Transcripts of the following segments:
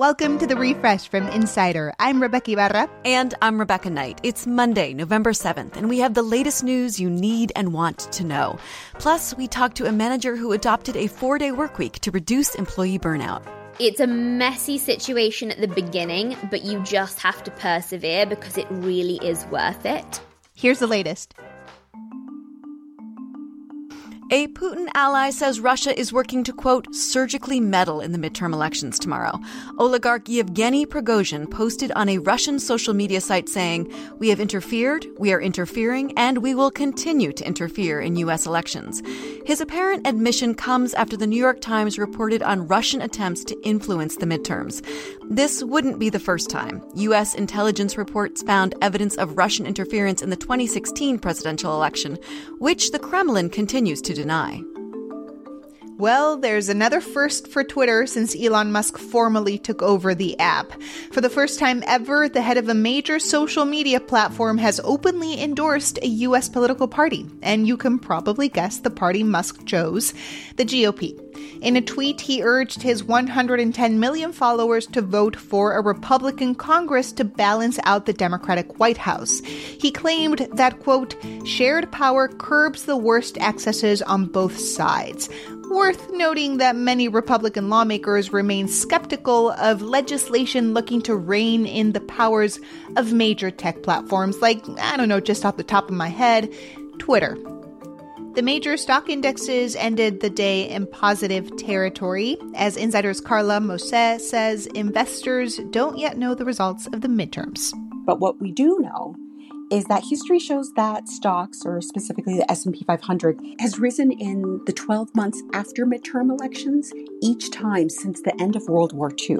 Welcome to the refresh from Insider. I'm Rebeca Ibarra. And I'm Rebecca Knight. It's Monday, November 7th, and we have the latest news you need and want to know. Plus, we talked to a manager who adopted a four day workweek to reduce employee burnout. It's a messy situation at the beginning, but you just have to persevere because it really is worth it. Here's the latest. A Putin ally says Russia is working to, quote, surgically meddle in the midterm elections tomorrow. Oligarch Yevgeny Prigozhin posted on a Russian social media site saying, We have interfered, we are interfering, and we will continue to interfere in U.S. elections. His apparent admission comes after the New York Times reported on Russian attempts to influence the midterms. This wouldn't be the first time. U.S. intelligence reports found evidence of Russian interference in the 2016 presidential election, which the Kremlin continues to deny. Well, there's another first for Twitter since Elon Musk formally took over the app. For the first time ever, the head of a major social media platform has openly endorsed a US political party, and you can probably guess the party Musk chose the GOP. In a tweet, he urged his 110 million followers to vote for a Republican Congress to balance out the Democratic White House. He claimed that, quote, shared power curbs the worst excesses on both sides. Worth noting that many Republican lawmakers remain skeptical of legislation looking to rein in the powers of major tech platforms like, I don't know, just off the top of my head, Twitter. The major stock indexes ended the day in positive territory. As Insider's Carla Mozée says, investors don't yet know the results of the midterms. But what we do know is that history shows that stocks, or specifically the S&P 500, has risen in the 12 months after midterm elections each time since the end of World War II.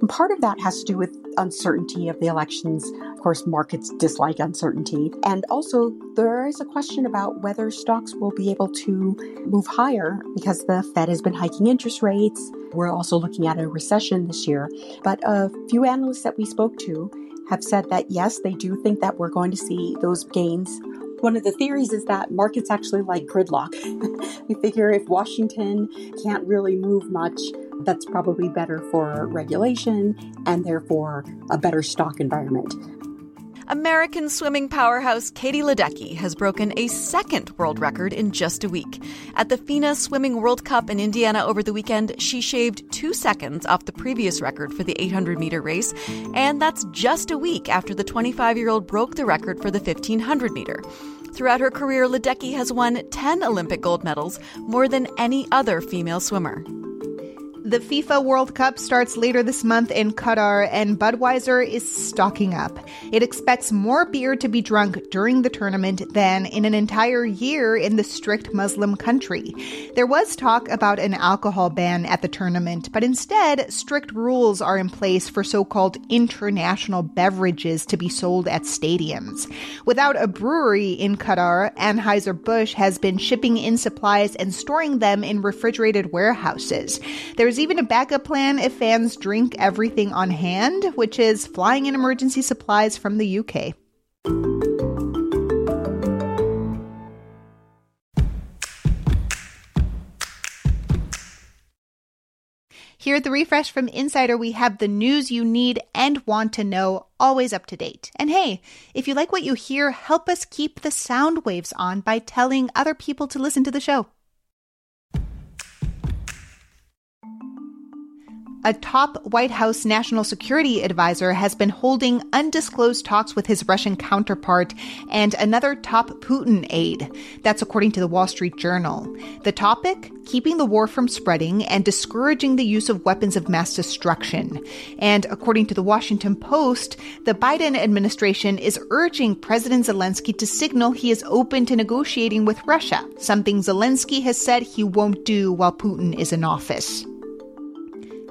And part of that has to do with uncertainty of the elections. Of course, markets dislike uncertainty. And also, there is a question about whether stocks will be able to move higher because the Fed has been hiking interest rates. We're also looking at a recession this year. But a few analysts that we spoke to have said that yes, they do think that we're going to see those gains. One of the theories is that markets actually like gridlock. we figure if Washington can't really move much, that's probably better for regulation and therefore a better stock environment. American swimming powerhouse Katie Ledecky has broken a second world record in just a week. At the FINA Swimming World Cup in Indiana over the weekend, she shaved two seconds off the previous record for the 800 meter race, and that's just a week after the 25 year old broke the record for the 1500 meter. Throughout her career, Ledecky has won 10 Olympic gold medals, more than any other female swimmer. The FIFA World Cup starts later this month in Qatar, and Budweiser is stocking up. It expects more beer to be drunk during the tournament than in an entire year in the strict Muslim country. There was talk about an alcohol ban at the tournament, but instead, strict rules are in place for so called international beverages to be sold at stadiums. Without a brewery in Qatar, Anheuser-Busch has been shipping in supplies and storing them in refrigerated warehouses. There's even a backup plan if fans drink everything on hand, which is flying in emergency supplies from the UK. Here at the Refresh from Insider, we have the news you need and want to know, always up to date. And hey, if you like what you hear, help us keep the sound waves on by telling other people to listen to the show. A top White House national security advisor has been holding undisclosed talks with his Russian counterpart and another top Putin aide. That's according to the Wall Street Journal. The topic? Keeping the war from spreading and discouraging the use of weapons of mass destruction. And according to the Washington Post, the Biden administration is urging President Zelensky to signal he is open to negotiating with Russia, something Zelensky has said he won't do while Putin is in office.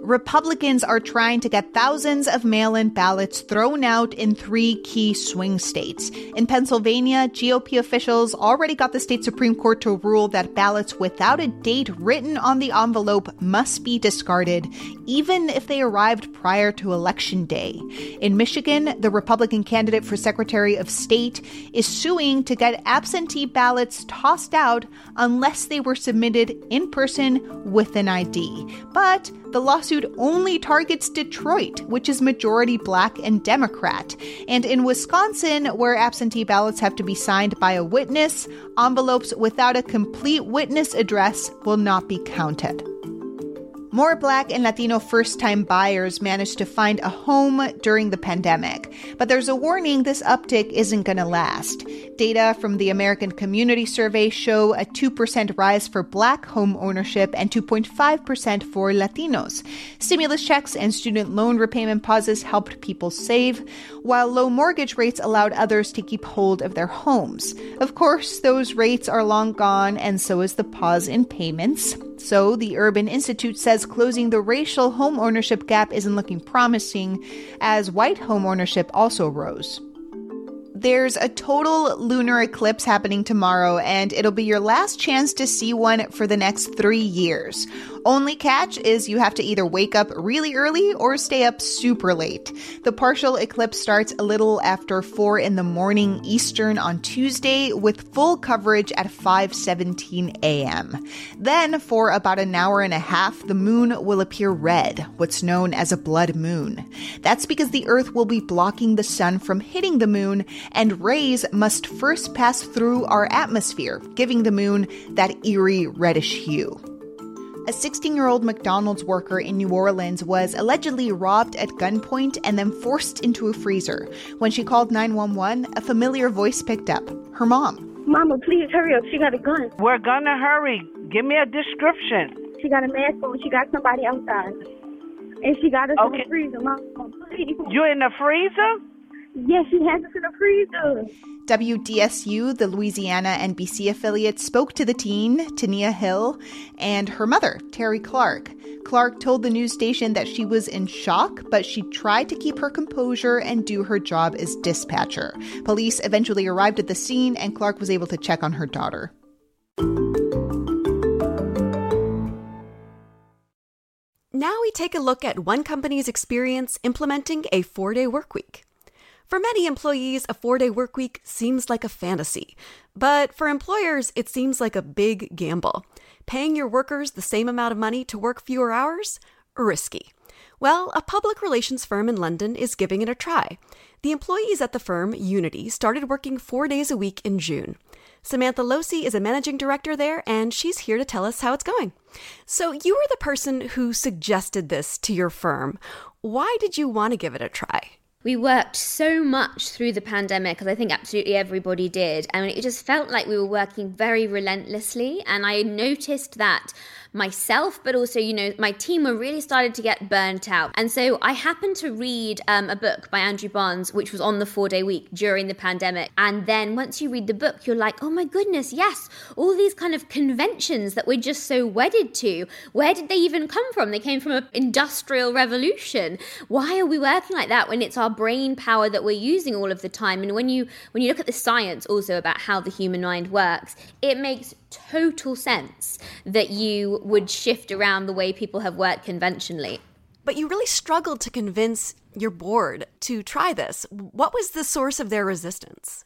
Republicans are trying to get thousands of mail in ballots thrown out in three key swing states. In Pennsylvania, GOP officials already got the state Supreme Court to rule that ballots without a date written on the envelope must be discarded, even if they arrived prior to Election Day. In Michigan, the Republican candidate for Secretary of State is suing to get absentee ballots tossed out unless they were submitted in person with an ID. But the lawsuit only targets Detroit, which is majority black and Democrat. And in Wisconsin, where absentee ballots have to be signed by a witness, envelopes without a complete witness address will not be counted. More Black and Latino first time buyers managed to find a home during the pandemic. But there's a warning this uptick isn't going to last. Data from the American Community Survey show a 2% rise for Black home ownership and 2.5% for Latinos. Stimulus checks and student loan repayment pauses helped people save, while low mortgage rates allowed others to keep hold of their homes. Of course, those rates are long gone, and so is the pause in payments. So, the Urban Institute says closing the racial home ownership gap isn't looking promising, as white home ownership also rose. There's a total lunar eclipse happening tomorrow, and it'll be your last chance to see one for the next three years. Only catch is you have to either wake up really early or stay up super late. The partial eclipse starts a little after 4 in the morning Eastern on Tuesday with full coverage at 5:17 a.m. Then for about an hour and a half the moon will appear red, what's known as a blood moon. That's because the earth will be blocking the sun from hitting the moon and rays must first pass through our atmosphere, giving the moon that eerie reddish hue. A 16 year old McDonald's worker in New Orleans was allegedly robbed at gunpoint and then forced into a freezer. When she called 911, a familiar voice picked up her mom. Mama, please hurry up. She got a gun. We're gonna hurry. Give me a description. She got a mask on. She got somebody outside. And she got us okay. in the freezer. Mama, please. You in the freezer? Yes, she has us in the freezer. WDSU, the Louisiana NBC affiliate, spoke to the teen, Tania Hill, and her mother, Terry Clark. Clark told the news station that she was in shock, but she tried to keep her composure and do her job as dispatcher. Police eventually arrived at the scene, and Clark was able to check on her daughter. Now we take a look at one company's experience implementing a four day workweek. For many employees, a four day workweek seems like a fantasy. But for employers, it seems like a big gamble. Paying your workers the same amount of money to work fewer hours? Risky. Well, a public relations firm in London is giving it a try. The employees at the firm, Unity, started working four days a week in June. Samantha Losey is a managing director there, and she's here to tell us how it's going. So, you were the person who suggested this to your firm. Why did you want to give it a try? We worked so much through the pandemic, because I think absolutely everybody did. And it just felt like we were working very relentlessly. And I noticed that myself, but also, you know, my team were really started to get burnt out. And so I happened to read um, a book by Andrew Barnes, which was on the four day week during the pandemic. And then once you read the book, you're like, oh my goodness, yes, all these kind of conventions that we're just so wedded to, where did they even come from? They came from an industrial revolution. Why are we working like that when it's our brain power that we're using all of the time? And when you when you look at the science also about how the human mind works, it makes total sense that you would shift around the way people have worked conventionally. But you really struggled to convince your board to try this. What was the source of their resistance?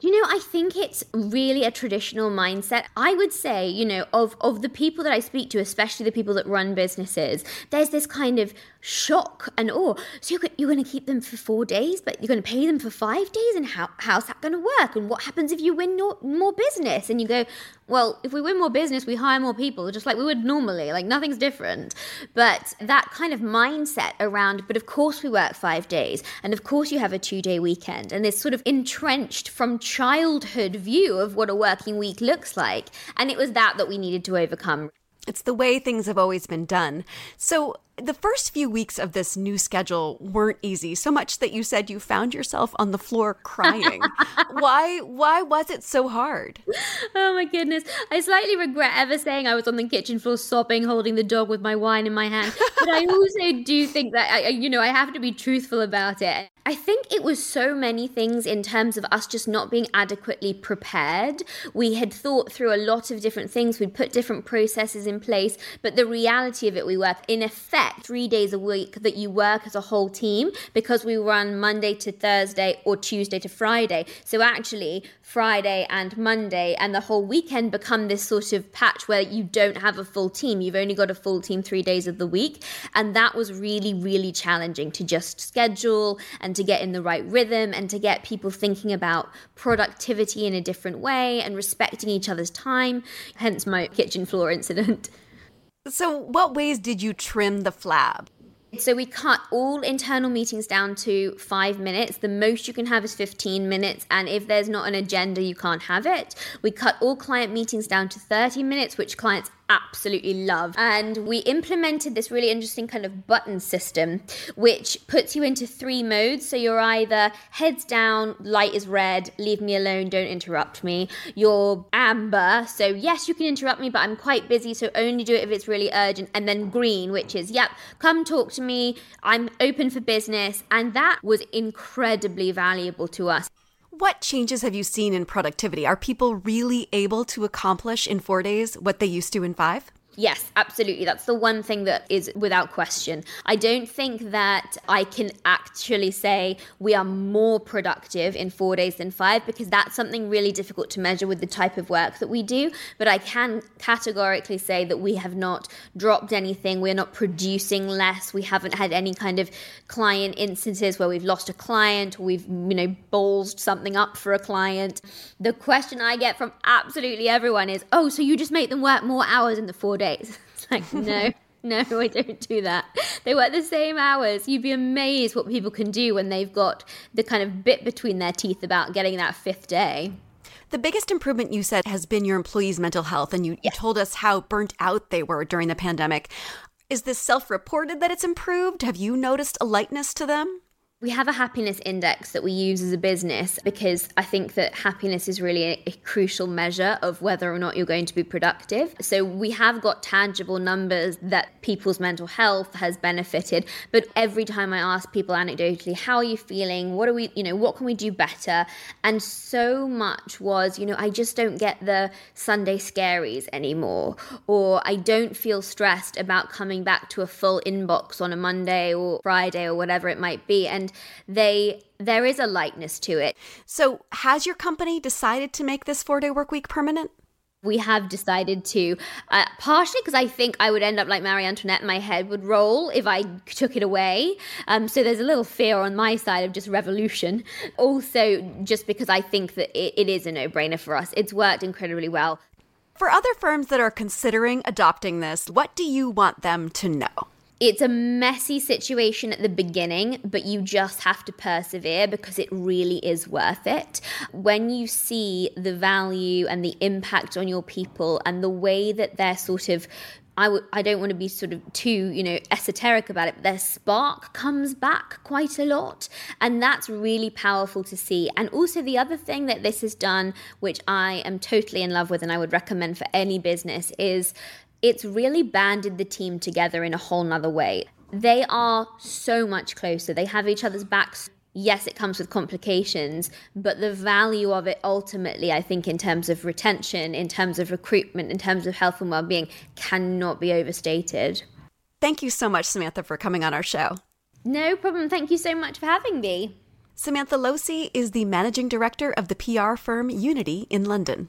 You know, I think it's really a traditional mindset. I would say, you know, of of the people that I speak to, especially the people that run businesses, there's this kind of shock and awe. So you're, you're going to keep them for four days, but you're going to pay them for five days? And how, how's that going to work? And what happens if you win no, more business? And you go, well, if we win more business, we hire more people, just like we would normally. Like nothing's different. But that kind of mindset around, but of course we work five days. And of course you have a two day weekend. And this sort of entrenched from childhood view of what a working week looks like. And it was that that we needed to overcome. It's the way things have always been done. So, the first few weeks of this new schedule weren't easy, so much that you said you found yourself on the floor crying. why why was it so hard? Oh my goodness. I slightly regret ever saying I was on the kitchen floor sobbing holding the dog with my wine in my hand. But I also do think that I, you know, I have to be truthful about it. I think it was so many things in terms of us just not being adequately prepared. We had thought through a lot of different things, we'd put different processes in place, but the reality of it, we work in effect three days a week that you work as a whole team because we run Monday to Thursday or Tuesday to Friday. So actually, Friday and Monday and the whole weekend become this sort of patch where you don't have a full team. You've only got a full team three days of the week. And that was really, really challenging to just schedule and to get in the right rhythm and to get people thinking about productivity in a different way and respecting each other's time. Hence my kitchen floor incident. So, what ways did you trim the flab? So we cut all internal meetings down to five minutes. The most you can have is 15 minutes. And if there's not an agenda, you can't have it. We cut all client meetings down to 30 minutes, which clients absolutely love. And we implemented this really interesting kind of button system, which puts you into three modes. So you're either heads down, light is red, leave me alone, don't interrupt me. You're amber, so yes, you can interrupt me, but I'm quite busy, so only do it if it's really urgent. And then green, which is, yep, come talk to me, I'm open for business. And that was incredibly valuable to us. What changes have you seen in productivity? Are people really able to accomplish in four days what they used to in five? Yes, absolutely. That's the one thing that is without question. I don't think that I can actually say we are more productive in four days than five because that's something really difficult to measure with the type of work that we do. But I can categorically say that we have not dropped anything. We're not producing less. We haven't had any kind of client instances where we've lost a client or we've, you know, ballsed something up for a client. The question I get from absolutely everyone is, oh, so you just make them work more hours in the four days. It's like, no. No, I don't do that. They work the same hours. You'd be amazed what people can do when they've got the kind of bit between their teeth about getting that fifth day. The biggest improvement you said has been your employees' mental health, and you, yes. you told us how burnt out they were during the pandemic. Is this self reported that it's improved? Have you noticed a lightness to them? We have a happiness index that we use as a business because I think that happiness is really a, a, crucial measure of whether or not you're going to be productive. So we have got tangible numbers that people's mental health has benefited. But every time I ask people anecdotally, how are you feeling? What are we, you know, what can we do better? And so much was, you know, I just don't get the Sunday scaries anymore, or I don't feel stressed about coming back to a full inbox on a Monday or Friday or whatever it might be. And they there is a lightness to it. So, has your company decided to make this 4-day work week permanent? we have decided to, uh, partially because I think I would end up like Marie Antoinette, my head would roll if I took it away. Um, so there's a little fear on my side of just revolution. Also, just because I think that it, it is a no brainer for us. It's worked incredibly well. For other firms that are considering adopting this, what do you want them to know? It's a messy situation at the beginning, but you just have to persevere because it really is worth it. When you see the value and the impact on your people and the way that they're sort of I w- I don't want to be sort of too, you know, esoteric about it, but their spark comes back quite a lot. And that's really powerful to see. And also, the other thing that this has done, which I am totally in love with and I would recommend for any business, is it's really banded the team together in a whole nother way. They are so much closer. They have each other's backs. Yes, it comes with complications, but the value of it ultimately, I think, in terms of retention, in terms of recruitment, in terms of health and well being, cannot be overstated. Thank you so much, Samantha, for coming on our show. No problem. Thank you so much for having me. Samantha Losey is the managing director of the PR firm Unity in London.